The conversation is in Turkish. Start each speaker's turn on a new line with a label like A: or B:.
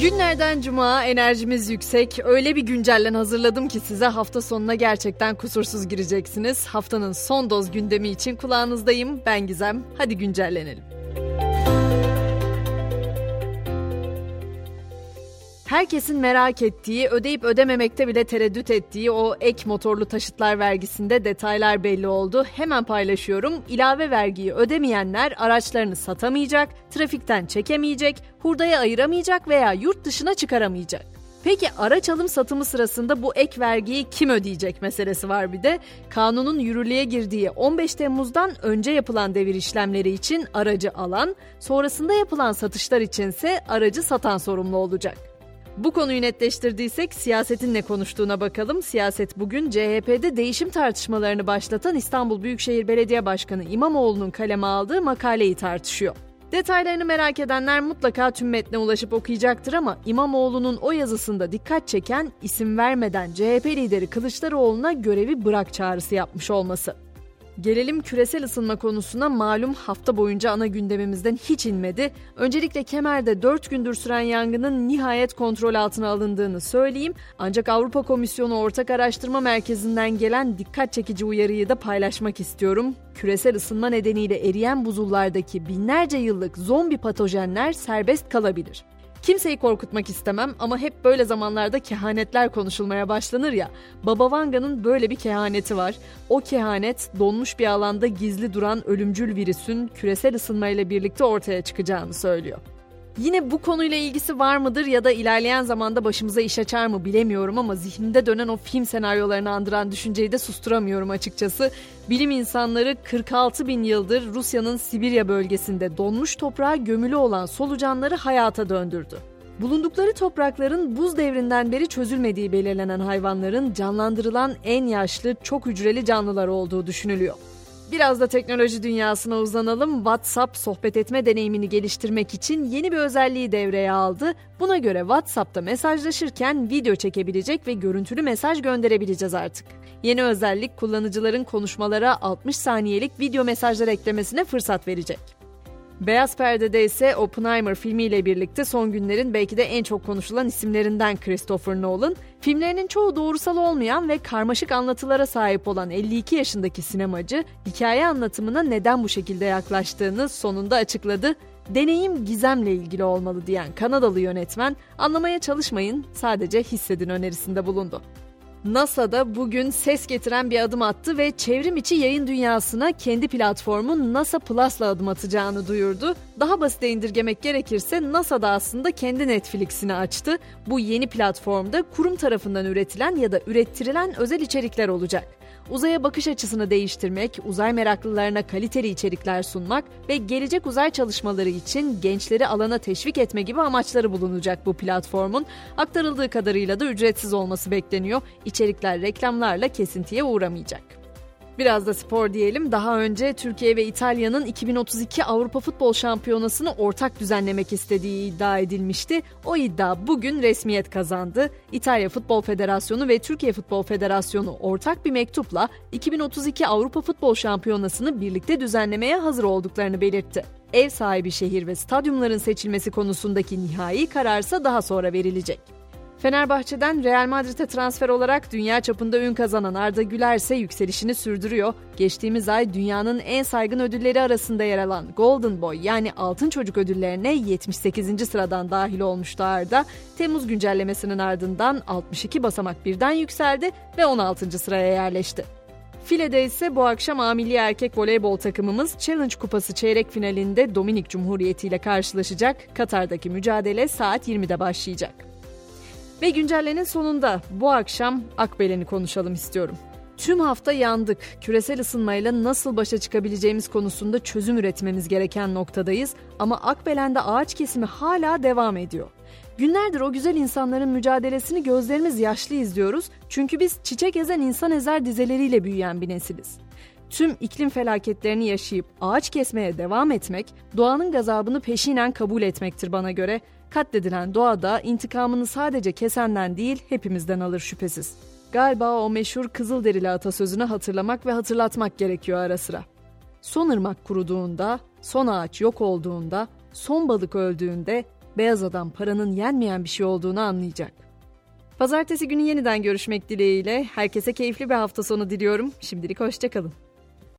A: Günlerden cuma enerjimiz yüksek. Öyle bir güncellen hazırladım ki size hafta sonuna gerçekten kusursuz gireceksiniz. Haftanın son doz gündemi için kulağınızdayım. Ben Gizem. Hadi güncellenelim. Herkesin merak ettiği, ödeyip ödememekte bile tereddüt ettiği o ek motorlu taşıtlar vergisinde detaylar belli oldu. Hemen paylaşıyorum. İlave vergiyi ödemeyenler araçlarını satamayacak, trafikten çekemeyecek, hurdaya ayıramayacak veya yurt dışına çıkaramayacak. Peki araç alım satımı sırasında bu ek vergiyi kim ödeyecek meselesi var bir de. Kanunun yürürlüğe girdiği 15 Temmuz'dan önce yapılan devir işlemleri için aracı alan, sonrasında yapılan satışlar içinse aracı satan sorumlu olacak. Bu konuyu netleştirdiysek siyasetin ne konuştuğuna bakalım. Siyaset bugün CHP'de değişim tartışmalarını başlatan İstanbul Büyükşehir Belediye Başkanı İmamoğlu'nun kaleme aldığı makaleyi tartışıyor. Detaylarını merak edenler mutlaka tüm metne ulaşıp okuyacaktır ama İmamoğlu'nun o yazısında dikkat çeken isim vermeden CHP lideri Kılıçdaroğlu'na görevi bırak çağrısı yapmış olması. Gelelim küresel ısınma konusuna malum hafta boyunca ana gündemimizden hiç inmedi. Öncelikle Kemer'de 4 gündür süren yangının nihayet kontrol altına alındığını söyleyeyim. Ancak Avrupa Komisyonu Ortak Araştırma Merkezi'nden gelen dikkat çekici uyarıyı da paylaşmak istiyorum. Küresel ısınma nedeniyle eriyen buzullardaki binlerce yıllık zombi patojenler serbest kalabilir. Kimseyi korkutmak istemem ama hep böyle zamanlarda kehanetler konuşulmaya başlanır ya. Baba Vanga'nın böyle bir kehaneti var. O kehanet donmuş bir alanda gizli duran ölümcül virüsün küresel ısınmayla birlikte ortaya çıkacağını söylüyor. Yine bu konuyla ilgisi var mıdır ya da ilerleyen zamanda başımıza iş açar mı bilemiyorum ama zihnimde dönen o film senaryolarını andıran düşünceyi de susturamıyorum açıkçası. Bilim insanları 46 bin yıldır Rusya'nın Sibirya bölgesinde donmuş toprağa gömülü olan solucanları hayata döndürdü. Bulundukları toprakların buz devrinden beri çözülmediği belirlenen hayvanların canlandırılan en yaşlı çok hücreli canlılar olduğu düşünülüyor. Biraz da teknoloji dünyasına uzanalım. WhatsApp sohbet etme deneyimini geliştirmek için yeni bir özelliği devreye aldı. Buna göre WhatsApp'ta mesajlaşırken video çekebilecek ve görüntülü mesaj gönderebileceğiz artık. Yeni özellik kullanıcıların konuşmalara 60 saniyelik video mesajlar eklemesine fırsat verecek. Beyaz Perde'de ise Oppenheimer filmiyle birlikte son günlerin belki de en çok konuşulan isimlerinden Christopher Nolan, filmlerinin çoğu doğrusal olmayan ve karmaşık anlatılara sahip olan 52 yaşındaki sinemacı, hikaye anlatımına neden bu şekilde yaklaştığını sonunda açıkladı. Deneyim gizemle ilgili olmalı diyen Kanadalı yönetmen, anlamaya çalışmayın, sadece hissedin önerisinde bulundu. NASA'da bugün ses getiren bir adım attı ve çevrim içi yayın dünyasına kendi platformu NASA Plus'la adım atacağını duyurdu. Daha basit indirgemek gerekirse NASA da aslında kendi Netflix'ini açtı. Bu yeni platformda kurum tarafından üretilen ya da ürettirilen özel içerikler olacak uzaya bakış açısını değiştirmek, uzay meraklılarına kaliteli içerikler sunmak ve gelecek uzay çalışmaları için gençleri alana teşvik etme gibi amaçları bulunacak bu platformun. Aktarıldığı kadarıyla da ücretsiz olması bekleniyor. İçerikler reklamlarla kesintiye uğramayacak. Biraz da spor diyelim. Daha önce Türkiye ve İtalya'nın 2032 Avrupa Futbol Şampiyonası'nı ortak düzenlemek istediği iddia edilmişti. O iddia bugün resmiyet kazandı. İtalya Futbol Federasyonu ve Türkiye Futbol Federasyonu ortak bir mektupla 2032 Avrupa Futbol Şampiyonası'nı birlikte düzenlemeye hazır olduklarını belirtti. Ev sahibi şehir ve stadyumların seçilmesi konusundaki nihai kararsa daha sonra verilecek. Fenerbahçe'den Real Madrid'e transfer olarak dünya çapında ün kazanan Arda Güler ise yükselişini sürdürüyor. Geçtiğimiz ay dünyanın en saygın ödülleri arasında yer alan Golden Boy yani Altın Çocuk ödüllerine 78. sıradan dahil olmuştu Arda. Temmuz güncellemesinin ardından 62 basamak birden yükseldi ve 16. sıraya yerleşti. File'de ise bu akşam amili erkek voleybol takımımız Challenge Kupası çeyrek finalinde Dominik Cumhuriyeti ile karşılaşacak. Katar'daki mücadele saat 20'de başlayacak. Ve güncellenin sonunda bu akşam Akbelen'i konuşalım istiyorum. Tüm hafta yandık. Küresel ısınmayla nasıl başa çıkabileceğimiz konusunda çözüm üretmemiz gereken noktadayız ama Akbelen'de ağaç kesimi hala devam ediyor. Günlerdir o güzel insanların mücadelesini gözlerimiz yaşlı izliyoruz. Çünkü biz çiçek ezen insan ezer dizeleriyle büyüyen bir nesiliz. Tüm iklim felaketlerini yaşayıp ağaç kesmeye devam etmek, doğanın gazabını peşinen kabul etmektir bana göre Katledilen doğada intikamını sadece kesenden değil hepimizden alır şüphesiz. Galiba o meşhur Kızılderili atasözünü hatırlamak ve hatırlatmak gerekiyor ara sıra. Son ırmak kuruduğunda, son ağaç yok olduğunda, son balık öldüğünde beyaz adam paranın yenmeyen bir şey olduğunu anlayacak. Pazartesi günü yeniden görüşmek dileğiyle herkese keyifli bir hafta sonu diliyorum. Şimdilik hoşçakalın.